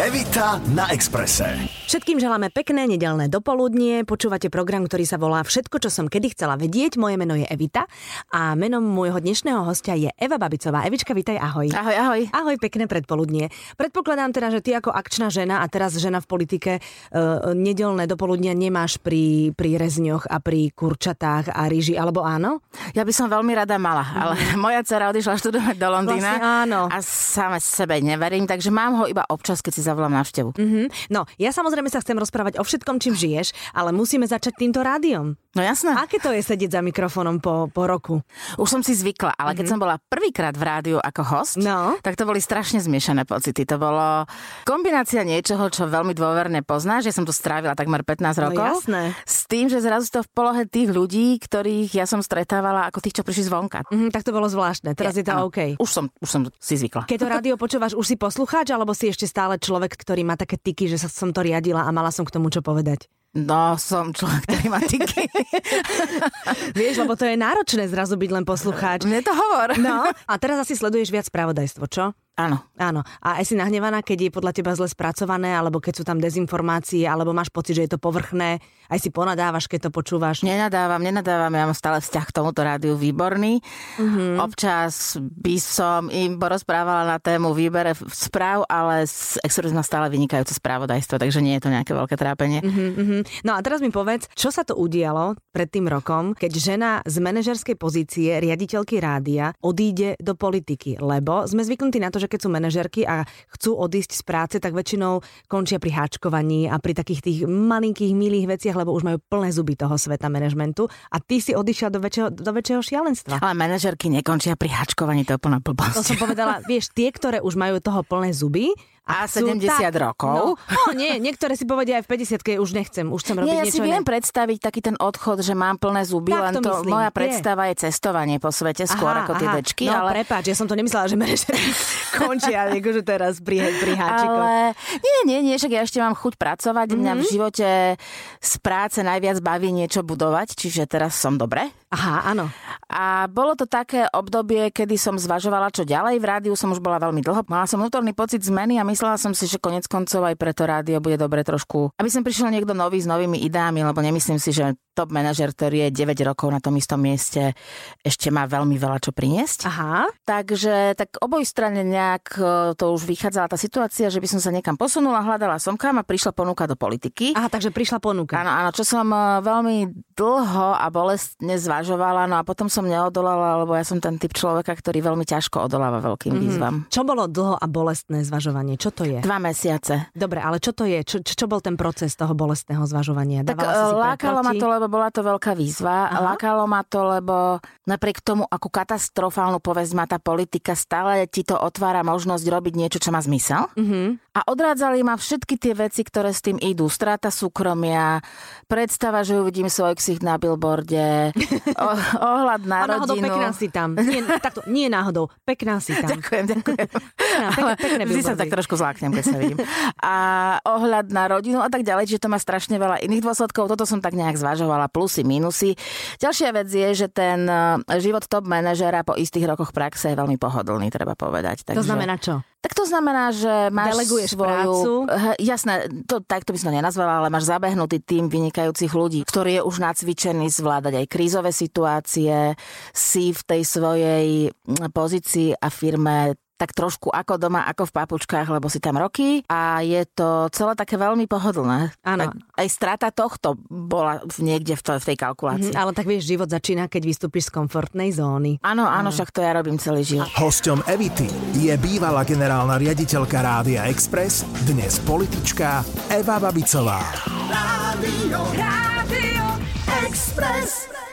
Evita na Exprese. Všetkým želáme pekné nedelné dopoludnie. Počúvate program, ktorý sa volá Všetko, čo som kedy chcela vedieť. Moje meno je Evita a menom môjho dnešného hostia je Eva Babicová. Evička, vítaj, ahoj. Ahoj, ahoj. Ahoj, pekné predpoludnie. Predpokladám teda, že ty ako akčná žena a teraz žena v politike uh, nedelné dopoludnia nemáš pri, pri rezňoch a pri kurčatách a ríži, alebo áno? Ja by som veľmi rada mala, ale moja dcera odišla študovať do Londýna Vlastne áno. a sama sebe neverím, takže mám ho iba občas, keď si zavolám návštevu. Mhm. No, ja samozrejme sa chcem rozprávať o všetkom, čím žiješ, ale musíme začať týmto rádiom. No jasné. Aké to je sedieť za mikrofónom po, po roku? Už som si zvykla, ale keď som bola prvýkrát v rádiu ako host, No. tak to boli strašne zmiešané pocity. To bolo kombinácia niečoho, čo veľmi dôverne poznáš, že som tu strávila takmer 15 No rokov. jasné. S tým, že zrazu to v polohe tých ľudí, ktorých ja som stretávala ako tých, čo prišli zvonka. Mhm, tak to bolo zvláštne, teraz je to Áno. OK. Už som, už som si zvykla. Keď to rádio počúvaš, už si poslucháč, alebo si ešte stále človek, ktorý má také tyky, že sa som to riadila a mala som k tomu čo povedať? No, som človek, ktorý má tyky. Vieš, lebo to je náročné zrazu byť len poslucháč. Mne to hovor. No, a teraz asi sleduješ viac spravodajstvo, čo? Áno. Áno. A aj si nahnevaná, keď je podľa teba zle spracované, alebo keď sú tam dezinformácie, alebo máš pocit, že je to povrchné, aj si ponadávaš, keď to počúvaš. Nenadávam, nenadávam, ja mám stále vzťah k tomuto rádiu výborný. Mm-hmm. Občas by som im porozprávala na tému výbere správ, ale z Express má stále vynikajúce správodajstvo, takže nie je to nejaké veľké trápenie. Mm-hmm. Mhm. No a teraz mi povedz, čo sa to udialo pred tým rokom, keď žena z manažerskej pozície riaditeľky rádia odíde do politiky, lebo sme zvyknutí na to, že keď sú manažerky a chcú odísť z práce, tak väčšinou končia pri háčkovaní a pri takých tých malinkých, milých veciach, lebo už majú plné zuby toho sveta manažmentu a ty si odišiel do väčšieho, do väčšieho šialenstva. Ale manažerky nekončia pri hačkovaní, to je plná To blbosť. som povedala, vieš, tie, ktoré už majú toho plné zuby A chcú 70 rokov? No, no nie, niektoré si povedia aj v 50 už nechcem, už chcem robiť Nie, ja niečo si viem iné. predstaviť taký ten odchod, že mám plné zuby, Tak len to myslím, moja je. predstava je cestovanie po svete skôr ako tie dečky, no, ale... prepáč, ja som to nemyslela, že manažery končia akože teraz pri, pri. Ale nie, nie, nie, však ja ešte mám chuť pracovať. Mm-hmm. Mňa v Mhm. živote z práce najviac baví niečo budovať, čiže teraz som dobre. Aha, áno. A bolo to také obdobie, kedy som zvažovala, čo ďalej. V rádiu som už bola veľmi dlho. Mala som vnútorný pocit zmeny a myslela som si, že konec koncov aj pre to rádio bude dobre trošku. Aby som prišiel niekto nový s novými ideami, lebo nemyslím si, že top manažer, ktorý je 9 rokov na tom istom mieste, ešte má veľmi veľa čo priniesť. Aha, Takže tak oboj strane nejak e, to už vychádzala tá situácia, že by som sa niekam posunula, hľadala som kam a prišla ponuka do politiky. aha, takže prišla ponuka. Áno, áno, čo som e, veľmi dlho a bolestne zvažovala, no a potom som neodolala, lebo ja som ten typ človeka, ktorý veľmi ťažko odoláva veľkým mm-hmm. výzvam. Čo bolo dlho a bolestné zvažovanie? Čo to je? Dva mesiace. Dobre, ale čo to je? Čo, čo bol ten proces toho bolestného zvažovania? Tak si e, lákalo ma to, lebo bola to veľká výzva. Aha. Lákalo ma to, lebo napriek tomu, akú katastrofálnu povesť má tá politika, stále ti to otvára možnosť robiť niečo, čo má zmysel. Mhm. A odrádzali ma všetky tie veci, ktoré s tým idú. Strata súkromia, predstava, že uvidím svoj ksicht na billboarde, o, ohľad na A náhodou rodinu. pekná si tam. Nie, takto, nie náhodou, pekná si tam. Ďakujem, ďakujem. Pekná, pekné, pekné Vždy sa tak trošku zláknem, keď sa vidím. A ohľad na rodinu a tak ďalej, čiže to má strašne veľa iných dôsledkov. Toto som tak nejak zvažovala, plusy, minusy. Ďalšia vec je, že ten eh, život top manažera po istých rokoch praxe je veľmi pohodlný, treba povedať. To znamená čo? Tak to znamená, že máš Deleguješ svoju... prácu? Jasné, to, takto by som to nenazvala, ale máš zabehnutý tým vynikajúcich ľudí, ktorý je už nacvičený zvládať aj krízové situácie, si v tej svojej mm, pozícii a firme tak trošku ako doma, ako v papučkách, lebo si tam roky a je to celé také veľmi pohodlné. Áno. Tak aj strata tohto bola niekde v, to, v tej kalkulácii. Mhm, ale tak vieš, život začína, keď vystúpiš z komfortnej zóny. Áno, áno, však to ja robím celý život. Hosťom Evity je bývalá generálna riaditeľka Rádia Express, dnes politička Eva Babicová.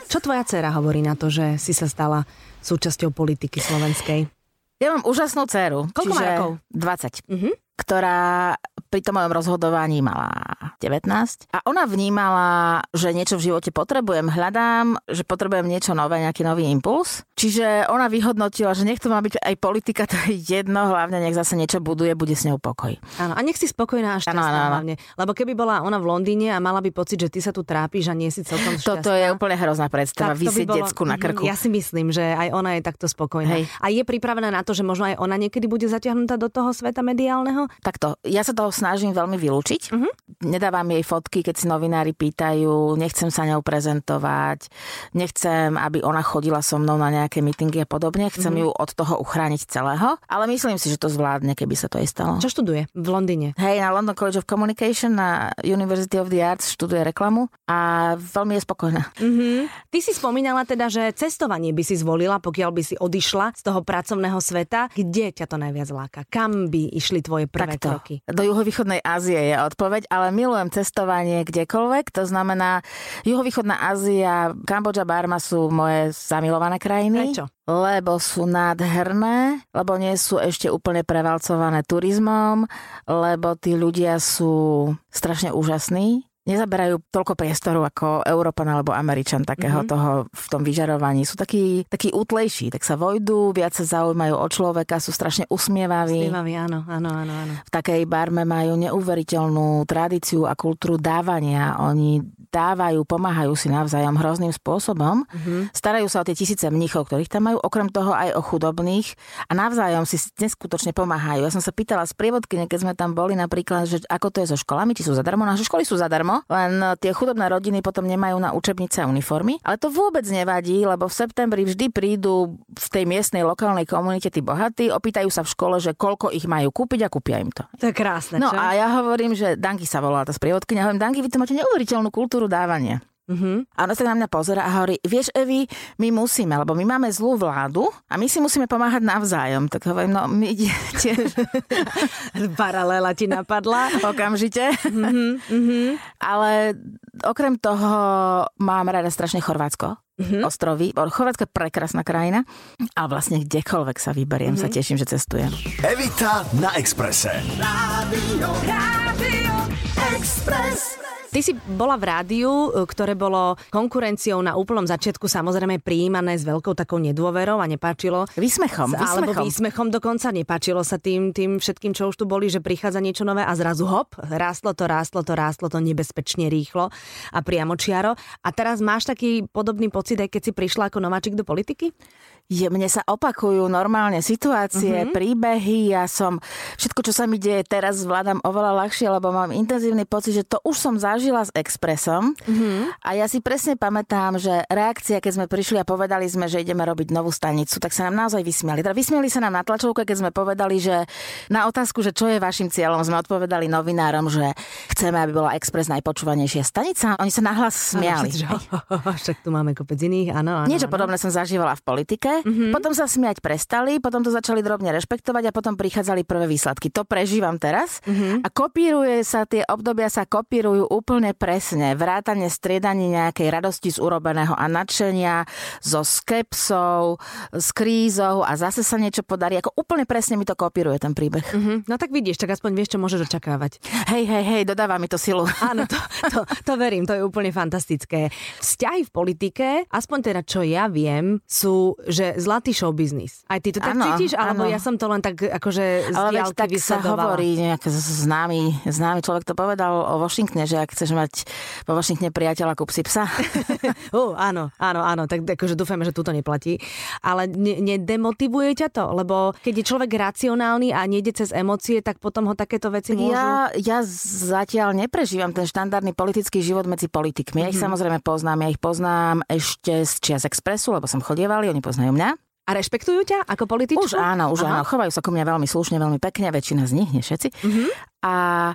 Čo tvoja dcera hovorí na to, že si sa stala súčasťou politiky slovenskej? Ja mám úžasnú dceru. Koľko má rokov? 20. Mhm. Ktorá pri tom mojom rozhodovaní mala 19 a ona vnímala, že niečo v živote potrebujem, hľadám, že potrebujem niečo nové, nejaký nový impuls. Čiže ona vyhodnotila, že nech to má byť aj politika, to je jedno, hlavne nech zase niečo buduje, bude s ňou pokoj. Áno, a nech si spokojná a šťastná áno, áno. hlavne. Lebo keby bola ona v Londýne a mala by pocit, že ty sa tu trápiš a nie si celkom šťastná. Toto je úplne hrozná predstava, vysieť bolo- decku na krku. Ja si myslím, že aj ona je takto spokojná. Hej. A je pripravená na to, že možno aj ona niekedy bude zatiahnutá do toho sveta mediálneho? Takto, ja sa toho snažím veľmi vylúčiť. Uh-huh. Nedávam jej fotky, keď si novinári pýtajú, nechcem sa ňou prezentovať, nechcem, aby ona chodila so mnou na nejaké mítingy a podobne, chcem uh-huh. ju od toho uchrániť celého, ale myslím si, že to zvládne, keby sa to jej stalo. Čo študuje v Londýne? Hej, na London College of Communication na University of the Arts študuje reklamu a veľmi je spokojná. Uh-huh. Ty si spomínala teda, že cestovanie by si zvolila, pokiaľ by si odišla z toho pracovného sveta. Kde ťa to najviac láka? Kam by išli tvoje prvé Takto. kroky? Do juhovýchodnej Ázie je odpoveď, ale milujem cestovanie kdekoľvek. To znamená, juhovýchodná Ázia, Kambodža, Barma sú moje zamilované krajiny. Prečo? lebo sú nádherné, lebo nie sú ešte úplne prevalcované turizmom, lebo tí ľudia sú strašne úžasní nezaberajú toľko priestoru ako Európan alebo Američan takého mm-hmm. toho v tom vyžarovaní. Sú takí, takí útlejší, tak sa vojdú, viac sa zaujímajú o človeka, sú strašne usmievaví. Usmievaví, áno, áno, áno, áno. V takej barme majú neuveriteľnú tradíciu a kultúru dávania. Oni dávajú, pomáhajú si navzájom hrozným spôsobom. Mm-hmm. Starajú sa o tie tisíce mníchov, ktorých tam majú, okrem toho aj o chudobných a navzájom si neskutočne pomáhajú. Ja som sa pýtala z prievodky, keď sme tam boli napríklad, že ako to je so školami, či sú zadarmo. Naše školy sú zadarmo, len tie chudobné rodiny potom nemajú na učebnice a uniformy. Ale to vôbec nevadí, lebo v septembri vždy prídu v tej miestnej lokálnej komunite tí bohatí, opýtajú sa v škole, že koľko ich majú kúpiť a kúpia im to. To je krásne. No čo? a ja hovorím, že Danky sa volá tá sprievodkynia, hovorím, Danky, vy to máte neuveriteľnú kultúru dávania. Uh-huh. A ona sa na mňa pozera a hovorí, vieš Evi, my musíme, lebo my máme zlú vládu a my si musíme pomáhať navzájom. Tak hovorím, no my tiež... Paralela ti napadla. Okamžite. Uh-huh, uh-huh. Ale okrem toho mám rada strašne Chorvátsko. Uh-huh. ostrovy. Chorvátsko je prekrásna krajina a vlastne kdekoľvek sa vyberiem, uh-huh. sa teším, že cestujem. Evita na Exprese. Rádio, Rádio Express. Ty si bola v rádiu, e, ktoré bolo konkurenciou na úplnom začiatku samozrejme prijímané s veľkou takou nedôverou a nepáčilo. Výsmechom, výsmechom. Alebo výsmechom dokonca nepáčilo sa tým, tým všetkým, čo už tu boli, že prichádza niečo nové a zrazu hop, rástlo to, rástlo to, rástlo to nebezpečne rýchlo a priamo čiaro. A teraz máš taký podobný pocit, aj keď si prišla ako nováčik do politiky? je, mne sa opakujú normálne situácie, mm-hmm. príbehy, ja som, všetko, čo sa mi deje teraz, zvládam oveľa ľahšie, lebo mám intenzívny pocit, že to už som zažila s Expressom mm-hmm. a ja si presne pamätám, že reakcia, keď sme prišli a povedali sme, že ideme robiť novú stanicu, tak sa nám naozaj vysmiali. Teda vysmiali sa nám na tlačovke, keď sme povedali, že na otázku, že čo je vašim cieľom, sme odpovedali novinárom, že chceme, aby bola Express najpočúvanejšia stanica. Oni sa nahlas smiali. Však tu máme kopec iných, áno. áno Niečo áno. podobné som zažívala v politike Mm-hmm. Potom sa smiať prestali, potom to začali drobne rešpektovať a potom prichádzali prvé výsledky. To prežívam teraz mm-hmm. a kopíruje sa, tie obdobia sa kopírujú úplne presne. Vrátanie striedaní nejakej radosti z urobeného a nadšenia, so skepsou, s krízou a zase sa niečo podarí. Ako úplne presne mi to kopíruje ten príbeh. Mm-hmm. No tak vidíš, tak aspoň vieš, čo môžeš očakávať. Hej, hej, hej, dodáva mi to silu. Áno, to, to, to verím, to je úplne fantastické. Vzťahy v politike, aspoň teda čo ja viem, sú, že zlatý show business. Aj ty to tak ano, cítiš? Alebo ano. ja som to len tak akože z Ale tak sa hovorí, nejak známy, známy človek to povedal o Washingtone, že ak chceš mať vo Washingtone priateľa, kúp si psa. uh, áno, áno, áno, tak akože dúfame, že tu to neplatí. Ale ne, nedemotivuje ťa to? Lebo keď je človek racionálny a nejde cez emócie, tak potom ho takéto veci môžu... Ja, ja zatiaľ neprežívam ten štandardný politický život medzi politikmi. Ja ich mm-hmm. samozrejme poznám. Ja ich poznám ešte z Čias Expressu, lebo som chodievali, oni poznajú mňa. A rešpektujú ťa ako političku? Už áno, už Aha. áno. Chovajú sa ku mňa veľmi slušne, veľmi pekne, väčšina z nich, nie všetci. Mm-hmm. A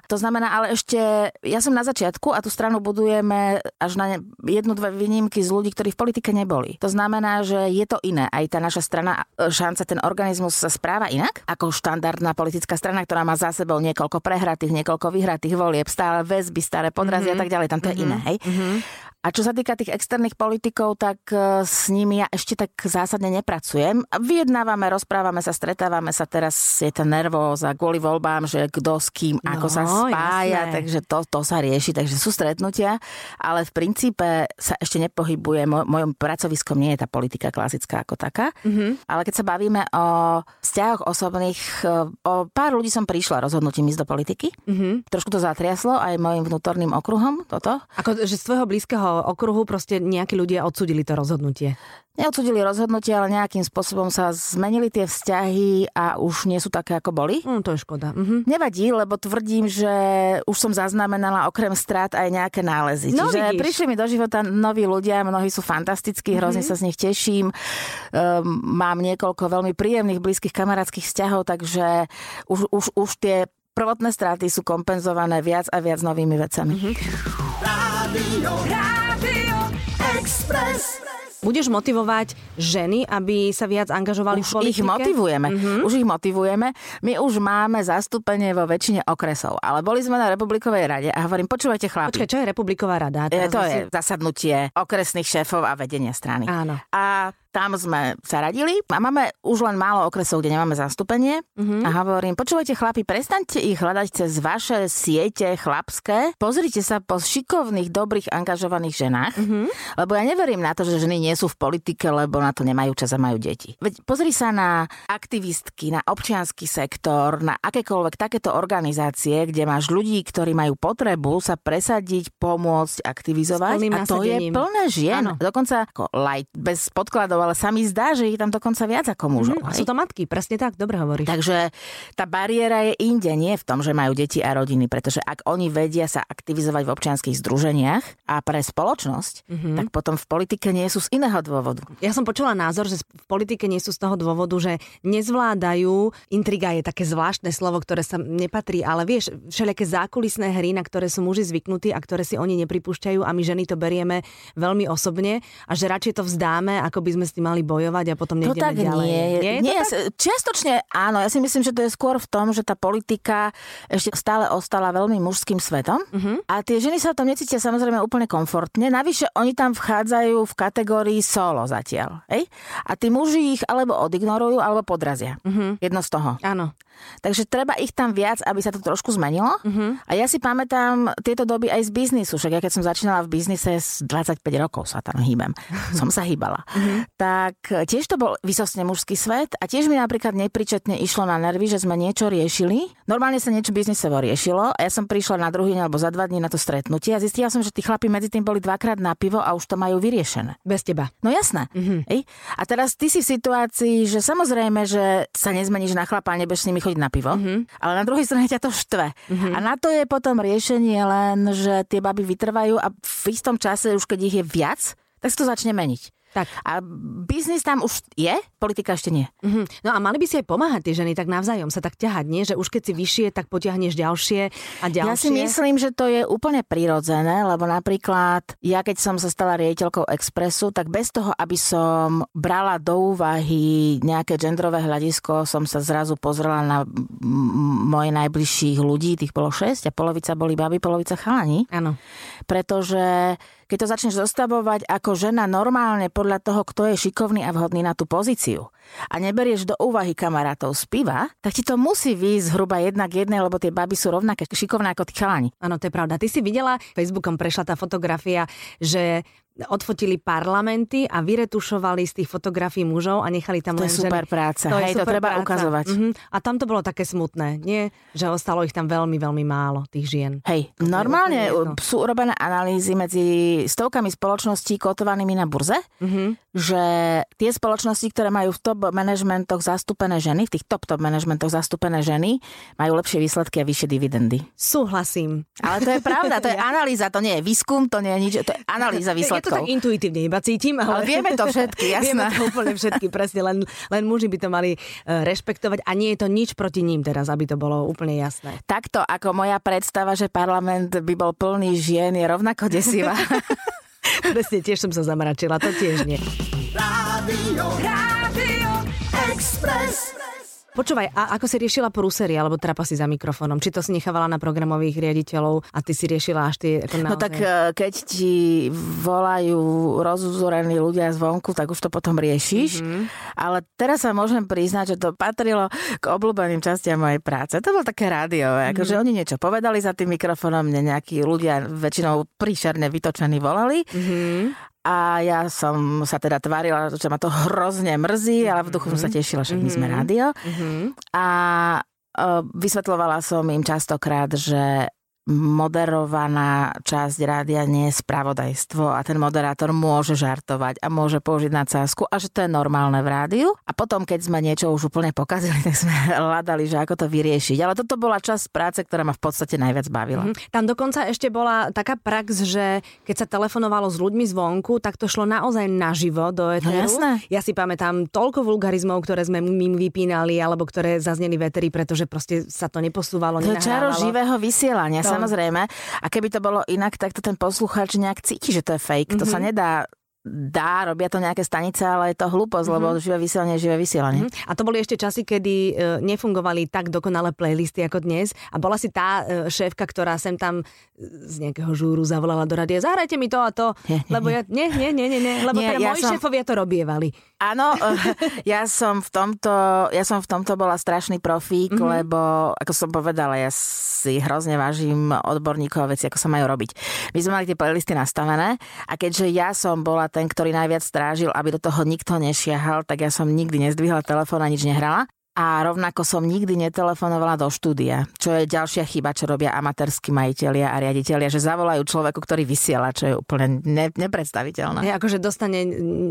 to znamená, ale ešte, ja som na začiatku a tú stranu budujeme až na jednu, dve výnimky z ľudí, ktorí v politike neboli. To znamená, že je to iné. Aj tá naša strana, e, šanca, ten organizmus sa správa inak, ako štandardná politická strana, ktorá má za sebou niekoľko prehratých, niekoľko vyhratých volieb, stále väzby, staré podrazy mm-hmm. a tak ďalej. Tam to mm-hmm. je iné, hej? Mm-hmm. A čo sa týka tých externých politikov, tak e, s nimi ja ešte tak zásadne nepracujem. Vyjednávame, rozprávame sa, stretávame sa, teraz je ten nervóza kvôli voľbám, že kto s kým, ako no, sa spája, jasné. takže to, to sa rieši, takže sú stretnutia, ale v princípe sa ešte nepohybuje, Mo, mojom pracoviskom nie je tá politika klasická ako taká, mm-hmm. ale keď sa bavíme o vzťahoch osobných, e, o pár ľudí som prišla rozhodnutím ísť do politiky. Mm-hmm. Trošku to zatriaslo aj mojim vnútorným okruhom, toto. Ako, že z tvojho blízkeho okruhu proste nejakí ľudia odsudili to rozhodnutie. Neodsudili rozhodnutie, ale nejakým spôsobom sa zmenili tie vzťahy a už nie sú také, ako boli. Mm, to je škoda. Mhm. Nevadí, lebo tvrdím, že už som zaznamenala okrem strát aj nejaké nálezy. No, Čiže vidíš. prišli mi do života noví ľudia, mnohí sú fantastickí, hrozne Mhm. sa z nich teším. Um, mám niekoľko veľmi príjemných, blízkych kamarátskych vzťahov, takže už, už, už tie prvotné straty sú kompenzované viac a viac novými vecami. Mhm. Rádio Express. Budeš motivovať ženy, aby sa viac angažovali v Už politike? ich motivujeme. Mhm. Už ich motivujeme. My už máme zastúpenie vo väčšine okresov, ale boli sme na Republikovej rade a hovorím, počúvajte chlapi. Počkaj, čo je Republiková rada? E, Teraz To sme je si- zasadnutie okresných šéfov a vedenia strany. Áno. A tam sme sa radili a máme už len málo okresov, kde nemáme zastúpenie. Mhm. A hovorím, počúvajte chlapi, prestaňte ich hľadať cez vaše siete chlapské. Pozrite sa po šikovných, dobrých, angažovaných ženách. Mhm. Lebo ja neverím na to, že ženy nie sú v politike, lebo na to nemajú čas a majú deti. Veď pozri sa na aktivistky, na občiansky sektor, na akékoľvek takéto organizácie, kde máš ľudí, ktorí majú potrebu sa presadiť, pomôcť, aktivizovať. A to je plné žien. Áno. Dokonca ako light, bez podkladov, ale sa mi zdá, že ich tam dokonca viac ako mužov. A hej? sú to matky, presne tak, dobre hovoríš. Takže tá bariéra je inde, nie v tom, že majú deti a rodiny, pretože ak oni vedia sa aktivizovať v občianských združeniach a pre spoločnosť, Mhm. tak potom v politike nie sú z iného dôvodu. Ja som počula názor, že v politike nie sú z toho dôvodu, že nezvládajú, intriga je také zvláštne slovo, ktoré sa nepatrí, ale vieš, všelijaké zákulisné hry, na ktoré sú muži zvyknutí a ktoré si oni nepripúšťajú a my ženy to berieme veľmi osobne a že radšej to vzdáme, ako by sme s tým mali bojovať a potom To nejdeme tak ďalej. nie. nie je to nie tak? Čiastočne áno, ja si myslím, že to je skôr v tom, že tá politika ešte stále ostala veľmi mužským svetom Mhm. a tie ženy sa v tom necítia samozrejme úplne komfortne. Navyše oni tam vchádzajú v kategórii solo zatiaľ. Ej? A tí muži ich alebo odignorujú, alebo podrazia. Mhm. Jedno z toho. Áno. Takže treba ich tam viac, aby sa to trošku zmenilo. Mhm. A ja si pamätám tieto doby aj z biznisu. Však ja keď som začínala v biznise s 25 rokov sa tam hýbem. som sa hýbala. Tak e, tiež to bol vysostne mužský svet a tiež mi napríklad nepričetne išlo na nervy, že sme niečo riešili. Normálne sa niečo biznisovo riešilo a ja som prišla na druhý deň alebo za dva dní na to stretnutie a zistila som, že tí chlapi medzi tým boli dvakrát na pivo a už to majú vyriešené. Bez teba. No jasné. Mm-hmm. Ej? A teraz ty si v situácii, že samozrejme, že sa nezmeníš na chlapa a nebudeš s nimi chodiť na pivo, mm-hmm. ale na druhej strane ťa to štve. Mm-hmm. A na to je potom riešenie len, že tie baby vytrvajú a v istom čase, už keď ich je viac, tak sa to začne meniť. Tak. A biznis tam už je, politika ešte nie. Mhm. No a mali by si aj pomáhať tie ženy tak navzájom sa tak ťahať, nie? Že už keď si vyššie, tak potiahneš ďalšie a ďalšie. Ja si myslím, že to je úplne prirodzené, lebo napríklad ja keď som sa stala riaditeľkou Expressu, tak bez toho, aby som brala do úvahy nejaké genderové hľadisko, som sa zrazu pozrela na moje najbližších ľudí, tých bolo 6 a polovica boli baby, polovica chalani, Áno. pretože keď to začneš zostavovať ako žena normálne podľa toho, kto je šikovný a vhodný na tú pozíciu a neberieš do úvahy kamarátov z piva, tak ti to musí výjsť zhruba jedna k jednej, lebo tie baby sú rovnaké šikovné ako tí chalani. Áno, to je pravda. Ty si videla, Facebookom prešla tá fotografia, že odfotili parlamenty a vyretušovali z tých fotografií mužov a nechali tam To len je super ženy. práca. Hej, to treba ukazovať. Mhm. A tam to bolo také smutné, nie? Že ostalo ich tam veľmi, veľmi málo, tých žien. Hej, je normálne sú urobené analýzy medzi stovkami spoločností kotovanými na burze, Mhm. že tie spoločnosti, ktoré majú v top manažmentoch zastúpené ženy, v tých top top manažmentoch zastúpené ženy, majú lepšie výsledky a vyššie dividendy. Súhlasím. Ale to je pravda, to je analýza, to nie je výskum, to nie je nič, to je analýza Je to výsledkov. tak intuitívne iba cítim, ale... Ale vieme to všetky, Vieme jasné. to úplne všetky, presne, len, len muži by to mali e, rešpektovať a nie je to nič proti ním teraz, aby to bolo úplne jasné. Takto ako moja predstava, že parlament by bol plný žien, je rovnako desivá. Presne, tiež som sa zamračila, to tiež nie. Rádio, Rádio Express. Počúvaj, a ako si riešila prúsery alebo trapasy za mikrofónom? Či to si nechávala na programových riaditeľov a ty si riešila až tie... Ako No naozaj... tak e, keď ti volajú rozuzorení ľudia zvonku, tak už to potom riešiš. Mm-hmm. Ale teraz sa môžem priznať, že to patrilo k obľúbeným častiam mojej práce. To bolo také rádiové, mm-hmm. akože oni niečo povedali za tým mikrofónom, mne nejakí ľudia väčšinou príšerne vytočení volali. Mhm. A ja som sa teda tvárila, že ma to hrozne mrzí, ale v duchu som sa tešila, že my sme rádio. Mhm. A e, vysvetľovala som im častokrát, že moderovaná časť rádia nie je spravodajstvo a ten moderátor môže žartovať a môže použiť na cásku a že to je normálne v rádiu. A potom, keď sme niečo už úplne pokazili, tak sme hľadali, že ako to vyriešiť. Ale toto bola časť práce, ktorá ma v podstate najviac bavila. Mm-hmm. Tam dokonca ešte bola taká prax, že keď sa telefonovalo s ľuďmi zvonku, tak to šlo naozaj naživo do eteru. No, ja si pamätám toľko vulgarizmov, ktoré sme mým vypínali alebo ktoré zazneli v eteri, pretože proste sa to neposúvalo, To čaro živého vysielania, to... samozrejme. A keby to bolo inak, tak to ten poslucháč nejak cíti, že to je fake. Mm-hmm. To sa mhm. nedá dá, robia to nejaké stanice, ale je to hlúposť, mm-hmm. lebo živé vysielanie živé vysielanie. Mm-hmm. A to boli ešte časy, kedy e, nefungovali tak dokonale playlisty ako dnes a bola si tá e, šéfka, ktorá sem tam z nejakého žúru zavolala do radia, zahrajte mi to a to, nie, nie, lebo ja, nie, nie, nie, nie, nie lebo nie, teda ja moji som... šéfovia to robievali. Áno, ja som v tomto, ja som v tomto bola strašný profík, mm-hmm. lebo ako som povedala, ja si hrozne vážim odborníkov a veci, ako sa majú robiť. My sme mali tie playlisty nastavené a keďže ja som bola ten, ktorý najviac strážil, aby do toho nikto nešiahal, tak ja som nikdy nezdvihla telefón a nič nehrala. A rovnako som nikdy netelefonovala do štúdia, čo je ďalšia chyba, čo robia amatérski majiteľia a riaditeľia, že zavolajú človeku, ktorý vysiela, čo je úplne ne, nepredstaviteľné. Je akože dostane...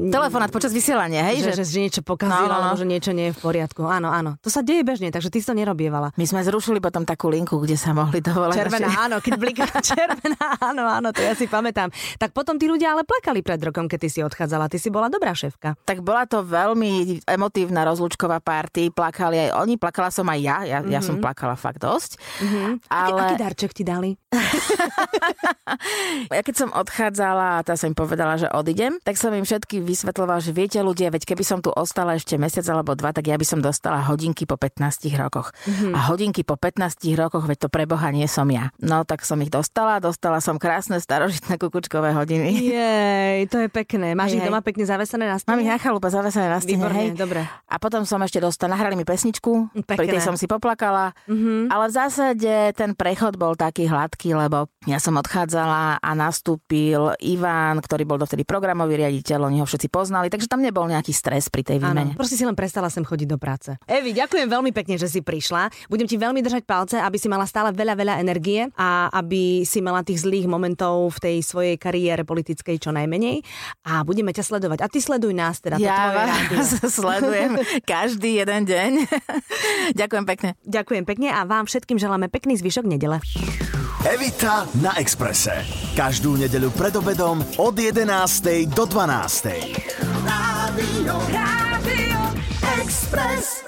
Telefonát počas vysielania, hej? Že, že, že niečo pokazilo, no, no. alebo že niečo nie je v poriadku. Áno, áno. To sa deje bežne, takže ty si to nerobievala. My sme zrušili potom takú linku, kde sa mohli dovolať. Červená, naši... áno, keď blika červená, áno, áno, to ja si pamätám. Tak potom tí ľudia ale plakali pred rokom, keď ty si odchádzala. Ty si bola dobrá šéfka. Tak bola to veľmi emotívna rozlúčková party plakali aj oni, plakala som aj ja, ja, mm-hmm. ja som mhm. plakala fakt dosť. Mm-hmm. Ale... Aký, aký darček ti dali? ja keď som odchádzala a tá som im povedala, že odídem, tak som im všetky vysvetlovala, že viete ľudia, veď keby som tu ostala ešte mesiac alebo dva, tak ja by som dostala hodinky po 15 rokoch. Mm-hmm. A hodinky po 15 rokoch, veď to pre Boha nie som ja. No tak som ich dostala, dostala som krásne starožitné kukučkové hodiny. Jej, to je pekné. Máš ich doma pekne zavesené na stene? Mám ich na chalupe zavesené na stene, Výborné, hej. dobre. A potom som ešte dostala, nahrali mi pesničku, Pekné. pri tej som si poplakala, mm-hmm. ale v zásade ten prechod bol taký hladký, lebo ja som odchádzala a nastúpil Ivan, ktorý bol dovtedy programový riaditeľ, oni ho všetci poznali, takže tam nebol nejaký stres pri tej výmene. Áno, proste si len prestala sem chodiť do práce. Evi, ďakujem veľmi pekne, že si prišla. Budem ti veľmi držať palce, aby si mala stále veľa, veľa energie a aby si mala tých zlých momentov v tej svojej kariére politickej čo najmenej. A budeme ťa sledovať. A ty sleduj nás teda. Ja vás sledujem každý jeden deň. Ďakujem pekne. Ďakujem pekne a vám všetkým želáme pekný zvyšok nedele. Evita na Exprese. Každú nedeľu pred obedom od 11. do 12. Rádio, Rádio Express.